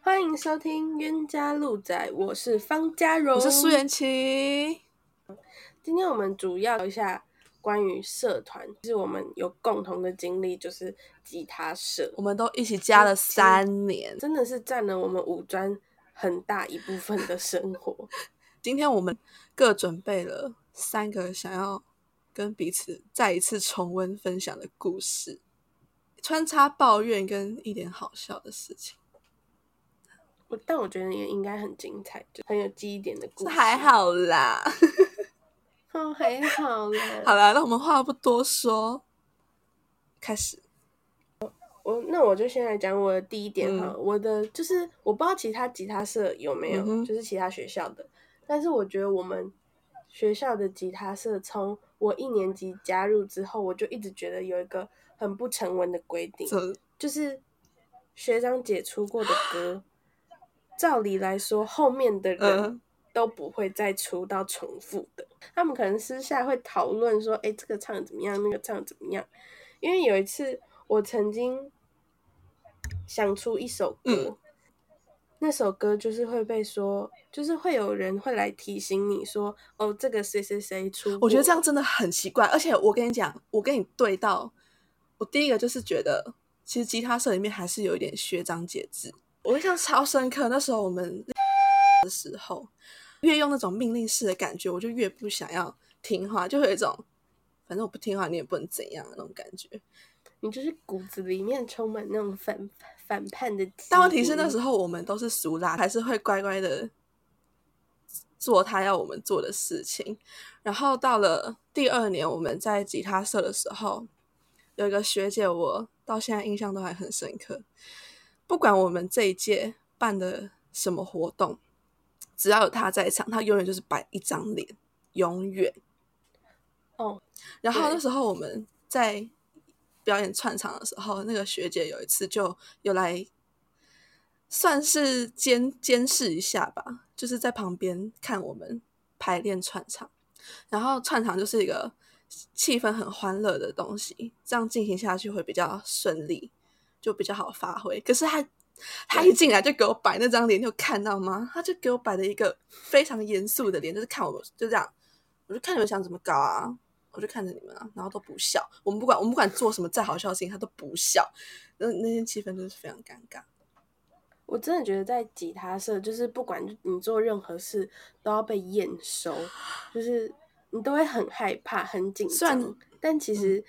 欢迎收听《冤家路窄》，我是方嘉柔，我是苏元琪。今天我们主要聊一下关于社团，就是我们有共同的经历，就是吉他社，我们都一起加了三年，真的是占了我们五专很大一部分的生活。今天我们各准备了三个想要跟彼此再一次重温分享的故事，穿插抱怨跟一点好笑的事情。我但我觉得也应该很精彩，就很有记忆点的故事。还好啦，哦，还好啦。好啦，那我们话不多说，开始。我那我就先来讲我的第一点哈，嗯我的就是我不知道其他吉他社有没有，嗯就是其他学校的，但是我觉得我们学校的吉他社从我一年级加入之后，我就一直觉得有一个很不成文的规定，就是学长姐出过的歌，照理来说后面的人嗯都不会再出到重复的，他们可能私下会讨论说，哎，这个唱得怎么样，那个唱得怎么样，因为有一次我曾经。想出一首歌，嗯那首歌就是会被说，就是会有人会来提醒你说，哦，这个谁谁谁出。我觉得这样真的很奇怪，而且我跟你讲，我跟你对到，我第一个就是觉得，其实吉他社里面还是有一点学长姐制。我印象超深刻，那时候我们的时候，越用那种命令式的感觉，我就越不想要听话，就会有一种，反正我不听话，你也不能怎样的那种感觉。你就是骨子里面充满那种反反叛的。但问题是那时候我们都是俗辣，还是会乖乖的做他要我们做的事情。然后到了第二年，我们在吉他社的时候，有一个学姐，我到现在印象都还很深刻。不管我们这一届办的什么活动，只要有他在场，他永远就是摆一张脸，永远。哦，然后那时候我们在表演串场的时候，那个学姐有一次就有来，算是监监视一下吧，就是在旁边看我们排练串场。然后串场就是一个气氛很欢乐的东西，这样进行下去会比较顺利，就比较好发挥。可是他他一进来就给我摆那张脸，你有看到吗？他就给我摆了一个非常严肃的脸，就是看我就这样，我就看你们想怎么搞啊。我就看着你们啊，然后都不笑。我们不管，我们不管做什么再好笑的事情，他都不笑。那那天气氛就是非常尴尬。我真的觉得在吉他社，就是不管你做任何事，都要被验收，就是你都会很害怕、很紧张。然但其实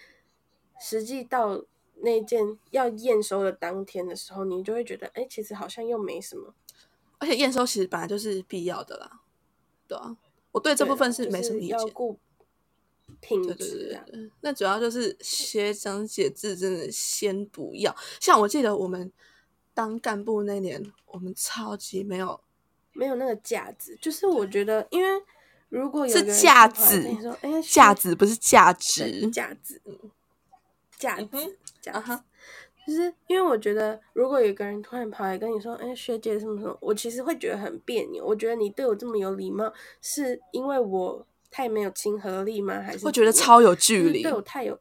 实际到那件要验收的当天的时候，你就会觉得，哎、欸，其实好像又没什么。而且验收其实本来就是必要的啦，对啊。我对这部分是没什么意见。品质啊，那主要就是学长姐制真的先不要。像我记得我们当干部那年，我们超级没有没有那个架子。就是我觉得，因为如果有是架子，架子不是价值，架子，架子，架子，子。就是因为我觉得，如果有一个人突然跑来跟你说：“哎，学姐什么什么”，我其实会觉得很别扭。我觉得你对我这么有礼貌，是因为我。太没有亲和力吗？还是会觉得超有距离？对我太有，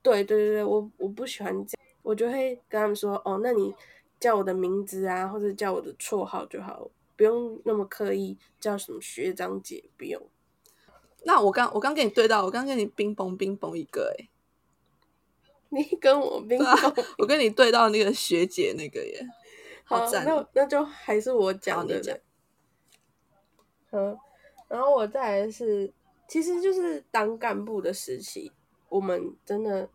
对对对对，我我不喜欢这样，我就会跟他们说，哦，那你叫我的名字啊，或者叫我的绰号就好，不用那么刻意叫什么学长姐，不用。那我刚我刚跟你对到，我刚跟你冰崩冰崩一个哎，你跟我冰崩，啊，我跟你对到那个学姐那个耶，好赞，那那就还是我讲的讲，嗯。然后我再来是，其实就是当干部的时期，我们真的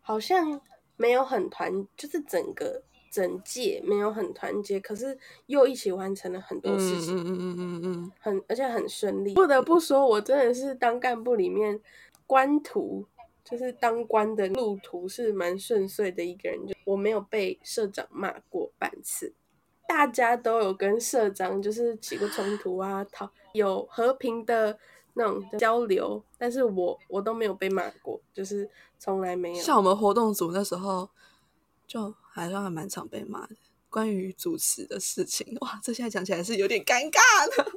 好像没有很团，就是整个整届没有很团结，可是又一起完成了很多事情，嗯嗯嗯嗯嗯，很而且很顺利。不得不说，我真的是当干部里面官途，就是当官的路途是蛮顺遂的一个人，就我没有被社长骂过半次。大家都有跟社长就是起过冲突啊，讨有和平的那种交流，但是我我都没有被骂过，就是从来没有。像我们活动组那时候，就还算还蛮常被骂的。关于主持的事情。哇，这现在讲起来是有点尴尬的。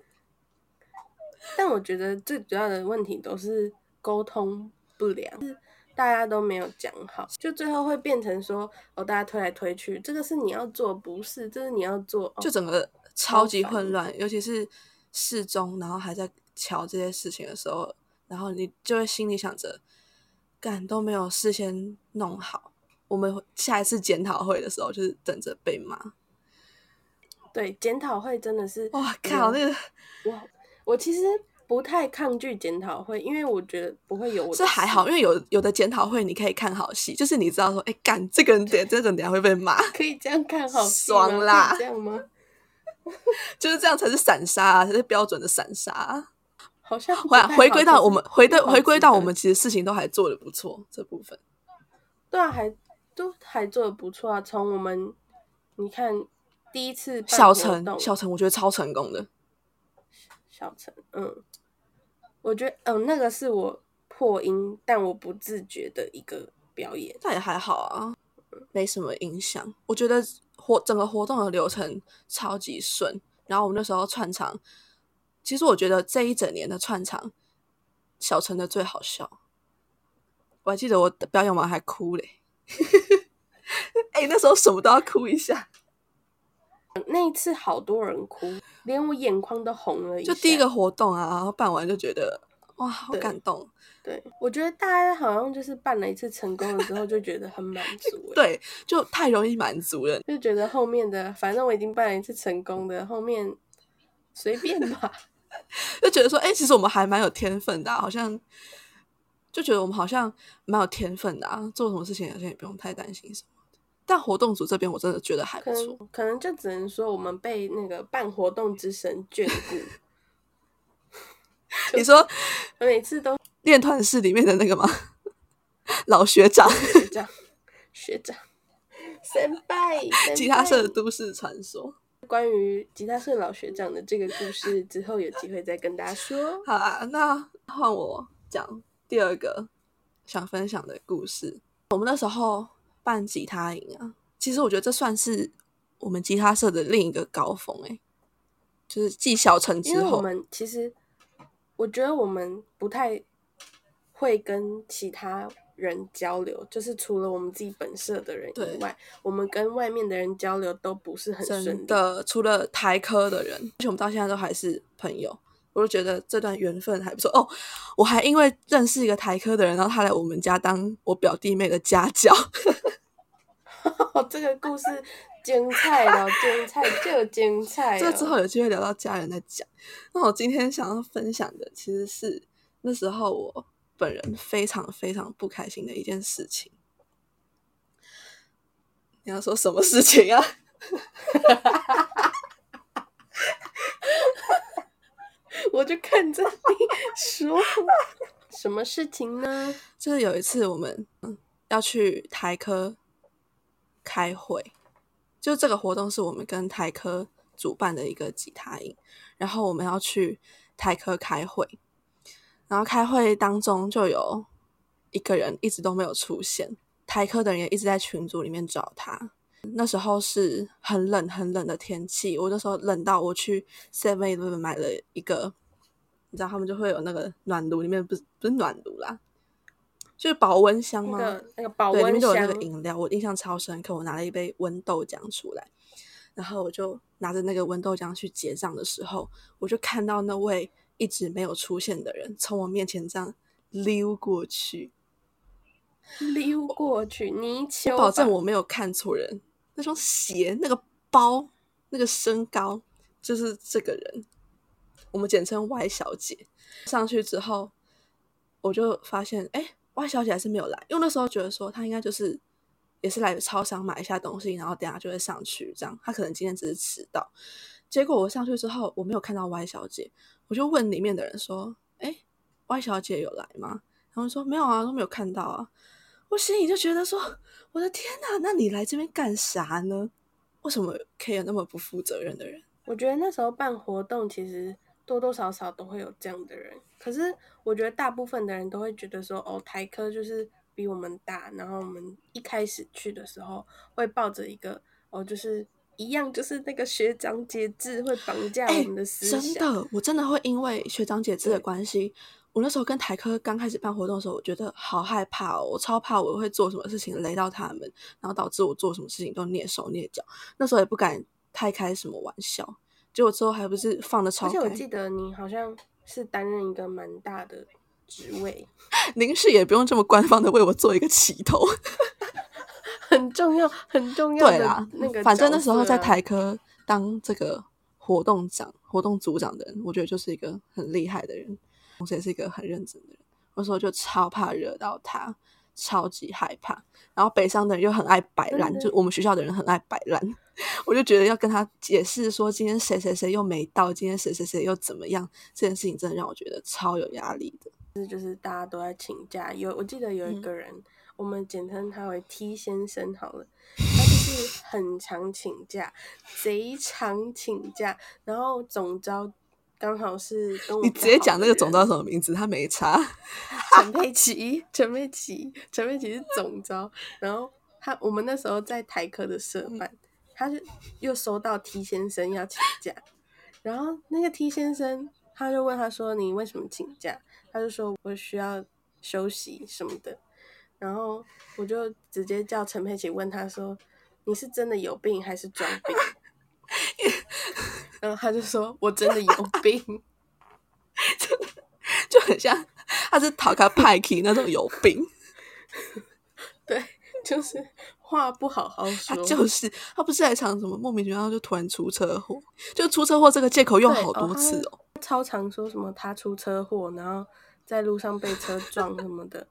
但我觉得最主要的问题都是沟通不良，就是大家都没有讲好，就最后会变成说哦，大家推来推去，这个是你要做，不是，这是你要做，哦、就整个超级混乱，尤其是事中，然后还在瞧这些事情的时候，然后你就会心里想着，干都没有事先弄好，我们下一次检讨会的时候就是等着被骂。对，检讨会真的是哇靠，那个我。我其实不太抗拒检讨会，因为我觉得不会有我。这还好，因为有有的检讨会你可以看好戏，就是你知道说，哎，干这个人点这个人等下会被骂，可以这样看好戏爽啦，这样吗？就是这样才是散沙，才是标准的散沙。好像回回归到我们回的回归到我们，其实事情都还做的不错，这部分。对啊，还都还做的不错啊！从我们你看第一次小陈，小陈我觉得超成功的。小陈，嗯，我觉得，嗯，那个是我破音，但我不自觉的一个表演，但也还好啊，没什么影响。我觉得活整个活动的流程超级顺，然后我们那时候串场，其实我觉得这一整年的串场，小陈的最好笑。我还记得我表演完还哭嘞，哎、欸，那时候什么都要哭一下。那一次好多人哭，连我眼眶都红了一下。就第一个活动啊，然后办完就觉得哇，好感动。对，对，我觉得大家好像就是办了一次成功了之后，就觉得很满足。对，就太容易满足了，就觉得后面的反正我已经办了一次成功的，后面随便吧。就觉得说，哎、欸，其实我们还蛮有天分的、啊，好像就觉得我们好像蛮有天分的啊，做什么事情好像也不用太担心什么。但活动组这边我真的觉得还不错，可能就只能说我们被那个办活动之神眷顾。你说 每次都练团室里面的那个吗？老学长，学长，学长，先拜，吉他社的都市传说。关于吉他社老学长的这个故事，之后有机会再跟大家说。好啊，那换我讲第二个想分享的故事。我们那时候。办吉他营啊，其实我觉得这算是我们吉他社的另一个高峰哎、欸，就是继小陈之后，因为我们其实我觉得我们不太会跟其他人交流，就是除了我们自己本社的人以外，我们跟外面的人交流都不是很顺利的。除了台科的人，而且我们到现在都还是朋友，我就觉得这段缘分还不错哦。我还因为认识一个台科的人，然后他来我们家当我表弟妹的家教。这个故事精彩了，精彩就精彩。这之后有机会聊到家人再讲。那我今天想要分享的，其实是那时候我本人非常非常不开心的一件事情。你要说什么事情啊？我就看着你 说，什么事情呢？就是有一次我们要去台科。开会，就这个活动是我们跟台科主办的一个吉他营，然后我们要去台科开会，然后开会当中就有一个人一直都没有出现，台科的人也一直在群组里面找他。那时候是很冷很冷的天气，我那时候冷到我去 Seven Eleven 买了一个，你知道他们就会有那个暖炉，里面不是不是暖炉啦。就是保温箱吗？那个那个保温箱，对，里面就有那个饮料，我印象超深刻。我拿了一杯温豆浆出来，然后我就拿着那个温豆浆去结账的时候，我就看到那位一直没有出现的人从我面前这样溜过去，溜过去。泥鳅，我保证我没有看错人，那双鞋、那个包、那个身高，就是这个人。我们简称 Y 小姐。上去之后，我就发现，哎。Y 小姐还是没有来，因为那时候觉得说她应该就是也是来超商买一下东西，然后等下就会上去，这样她可能今天只是迟到。结果我上去之后，我没有看到 Y 小姐，我就问里面的人说：“哎，Y 小姐有来吗？”然后说：“没有啊，都没有看到啊。”我心里就觉得说：“我的天哪，那你来这边干啥呢？为什么可以有那么不负责任的人？”我觉得那时候办活动其实。多多少少都会有这样的人，可是我觉得大部分的人都会觉得说，哦，台科就是比我们大，然后我们一开始去的时候会抱着一个，哦，就是一样，就是那个学长姐制会绑架我们的思想。欸、真的，我真的会因为学长姐制的关系，我那时候跟台科刚开始办活动的时候，我觉得好害怕哦，我超怕我会做什么事情雷到他们，然后导致我做什么事情都蹑手蹑脚。那时候也不敢太开什么玩笑，结果之后还不是放的超开。而且我记得你好像是担任一个蛮大的职位，您是也不用这么官方的为我做一个起头。很重要，很重要的对啦，那个，反正那时候在台科当这个活动长、活动组长的人，我觉得就是一个很厉害的人，同时也是一个很认真的人。那时候就超怕惹到他，超级害怕。然后北上的人又很爱摆烂，就我们学校的人很爱摆烂，我就觉得要跟他解释说今天谁谁谁又没到，今天谁谁谁又怎么样，这件事情真的让我觉得超有压力的。就是就是大家都在请假，有我记得有一个人。嗯我们简称他为 T 先生好了，他就是很常请假，贼常请假，然后总召刚好是跟我。你直接讲那个总招什么名字？他没查。陈佩琪，陈佩琪，陈佩琪是总招，然后他我们那时候在台科的社办，他就又收到 T 先生要请假，然后那个 T 先生他就问他说：“你为什么请假？”他就说：“我需要休息什么的。”然后我就直接叫陈佩琪问他说：“你是真的有病还是装病？”然后他就说：“我真的有病。”就就很像他是讨开派克那种有病。对，就是话不好好说。他就是他不是在唱什么莫名其妙就突然出车祸，就出车祸这个借口用好多次哦。哦超常说什么他出车祸，然后在路上被车撞什么的。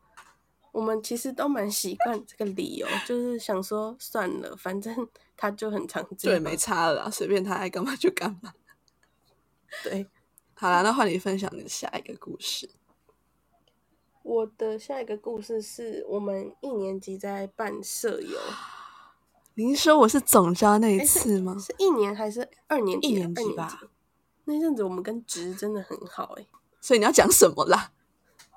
我们其实都蛮习惯这个理由，就是想说算了，反正 他就很常见，对，没差了，随便他爱干嘛就干嘛。对，好啦，那换你分享你的下一个故事。我的下一个故事是我们一年级在办舍友。您说我是总召那一次吗？是，是一年还是二年级？一年级吧。那阵子我们跟值真的很好哎，所以你要讲什么啦？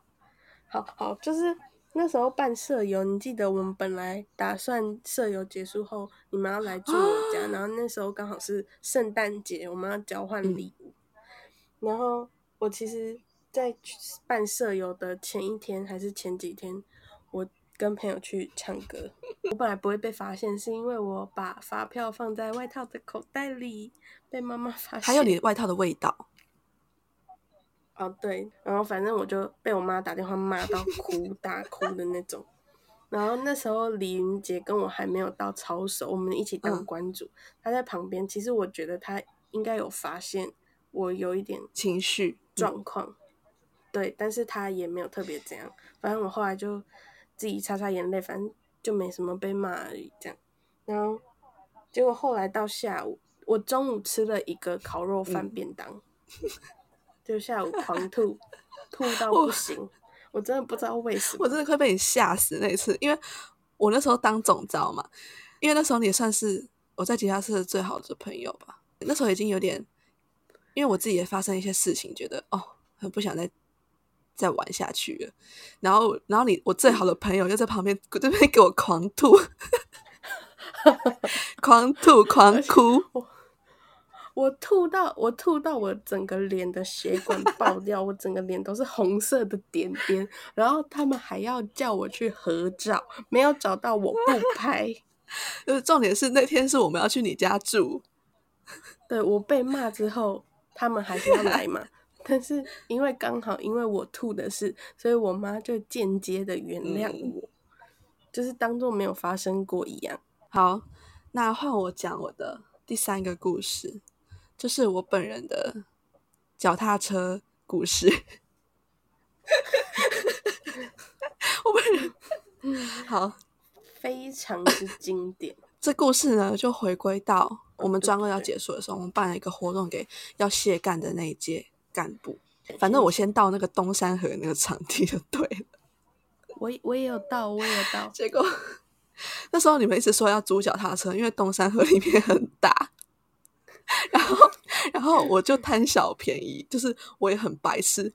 好好，就是。那时候办舍友，你记得我们本来打算舍友结束后，你们要来住我家，然后那时候刚好是圣诞节，我们要交换礼物。嗯、然后我其实，在办舍友的前一天还是前几天，我跟朋友去唱歌。我本来不会被发现，是因为我把发票放在外套的口袋里，被妈妈发现。还有你外套的味道。哦，对，然后反正我就被我妈打电话骂到哭大哭的那种。然后那时候李云杰跟我还没有到超熟，我们一起当关主，嗯、他在旁边。其实我觉得他应该有发现我有一点情绪状况，对，但是他也没有特别怎样。反正我后来就自己擦擦眼泪，反正就没什么被骂而已。这样，然后结果后来到下午，我中午吃了一个烤肉饭便当。嗯就下午狂吐，吐到不行，我，我真的不知道为什么，我真的快被你吓死那一次，因为我那时候当总招嘛，因为那时候你也算是我在吉他社最好的朋友吧，那时候已经有点，因为我自己也发生一些事情，觉得哦，很不想再再玩下去了，然后然后你我最好的朋友就在旁边这边给我狂吐，狂吐狂哭。我吐到我吐到我整个脸的血管爆掉，我整个脸都是红色的点点，然后他们还要叫我去合照，没有找到我不 拍。就是重点是那天是我们要去你家住，对，我被骂之后，他们还是要来嘛。但是因为刚好因为我吐的事，所以我妈就间接的原谅我，嗯、就是当做没有发生过一样。好，那换我讲我的第三个故事。就是我本人的脚踏车故事，我本人好，非常之经典。这故事呢，就回归到我们专二要结束的时候，我们办了一个活动给要卸干的那一届干部。反正我先到那个东山河那个场地就对了。我我也有到，我也有到。结果 那时候你们一直说要租脚踏车，因为东山河里面很大。然后，然后我就贪小便宜，就是我也很白痴，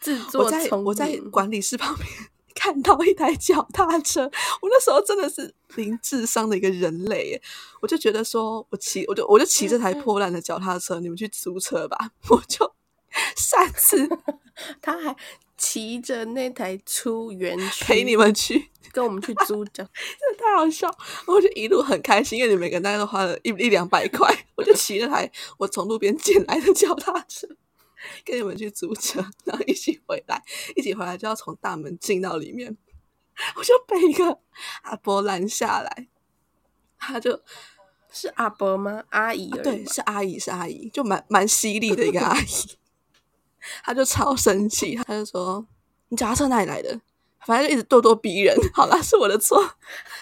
自作。我在我在管理室旁边 看到一台脚踏车，我那时候真的是零智商的一个人类耶，我就觉得说我骑，我就我就骑这台破烂的脚踏车，你们去租车吧，我就擅自，他还骑着那台出园区陪你们去，跟我们去租脚，真的太好笑，我就一路很开心，因为你们每个人大概都花了一一两百块，我就骑着台我从路边捡来的脚踏车。跟你们去租车，然后一起回来，一起回来就要从大门进到里面，我就被一个阿伯拦下来，他就是阿伯吗？阿姨？啊，对，是阿姨，是阿姨，就蛮蛮犀利的一个阿姨，他就超生气，他就说：“你脚踏车哪里来的？”反正就一直咄咄逼人，好啦，是我的错，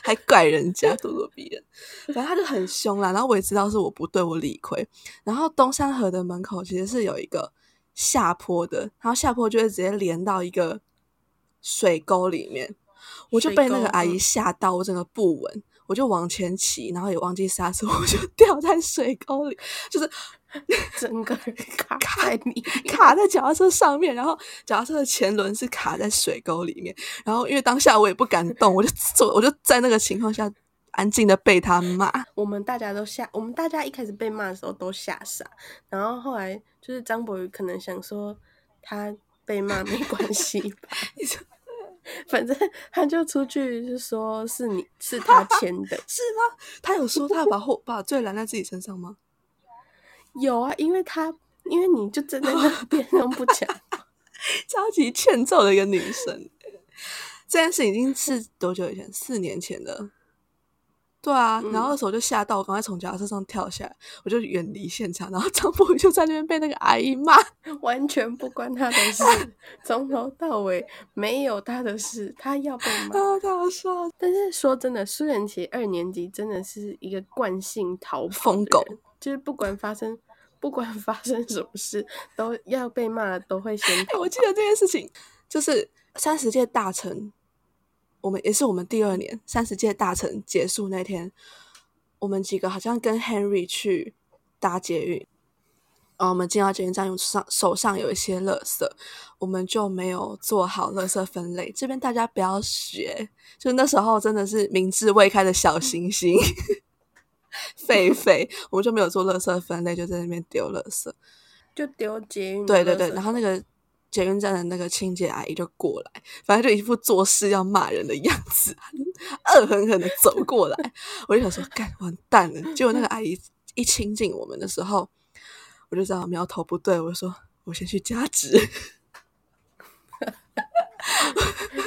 还怪人家咄咄逼人。反正他就很凶啦，然后我也知道是我不对，我理亏。然后东山河的门口其实是有一个下坡的，然后下坡就会直接连到一个水沟里面，我就被那个阿姨吓到，我整个不稳，我就往前骑，然后也忘记刹车，我就掉在水沟里，就是。整个人卡在你卡在脚踏车上面，然后脚踏车的前轮是卡在水沟里面，然后因为当下我也不敢动，我就坐，我就在那个情况下安静的被他骂。我们大家都吓，我们大家一开始被骂的时候都吓傻，然后后来就是张博宇可能想说他被骂没关系吧，反正 他就出去就说是你是他 签的，是吗？他有说他要把后把罪揽在自己身上吗？有啊，因为他因为你就站在那边又不讲，超级欠揍的一个女生。这件事已经是多久以前？四年前的。对啊，嗯、然后那时候我就吓到，我赶快从脚踏车上跳下来，我就远离现场。然后张博宇就在那边被那个阿姨骂，完全不关他的事，从头到尾没有他的事，他要被 骂。啊，太好笑了。但是说真的，苏湲淇二年级真的是一个惯性逃跑疯狗，就是不管发生。不管发生什么事，都要被骂，都会先、欸。我记得这件事情，就是三十届大成，我们也是我们第二年三十届大成结束那天，我们几个好像跟 Henry 去搭捷运，然后我们进到捷运站，用上手上有一些垃圾，我们就没有做好垃圾分类。这边大家不要学，就那时候真的是明智未开的小星星。狒狒，我们就没有做垃圾分类，就在那边丢垃圾，就丢捷运。对对对，然后那个捷运站的那个清洁阿姨就过来，反正就一副做事要骂人的样子，恶狠狠的走过来。我就想说，干完蛋了。结果那个阿姨一亲近我们的时候，我就知道苗头不对，我就说我先去加值。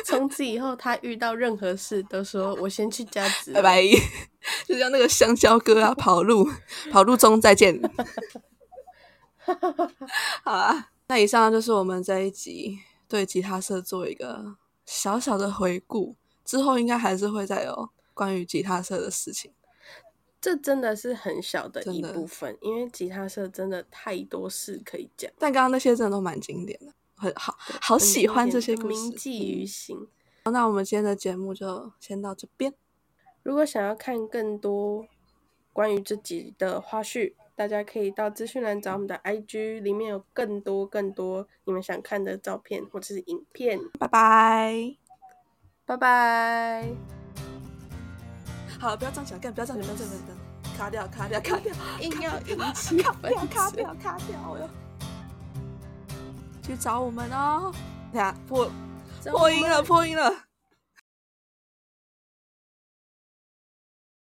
从此以后，他遇到任何事都说：“我先去加值，拜拜。”就像那个香蕉哥啊，跑路，跑路中再见。好啦，那以上就是我们这一集对吉他社做一个小小的回顾。之后应该还是会再有关于吉他社的事情。这真的是很小的一部分，因为吉他社真的太多事可以讲。但刚刚那些真的都蛮经典的。很好，好喜欢这些故事，铭记于心。那我们今天的节目就先到这边。如果想要看更多关于这集的花絮，大家可以到资讯栏找我们的 IG，里面有更多更多你们想看的照片或者是影片。拜拜，拜拜。好了，不要站起来，干，不要站起来，不要这样讲，卡掉，卡掉，卡掉，硬要引起卡掉，卡掉，卡掉，我去找我们哦！等下，破破音了，破音了。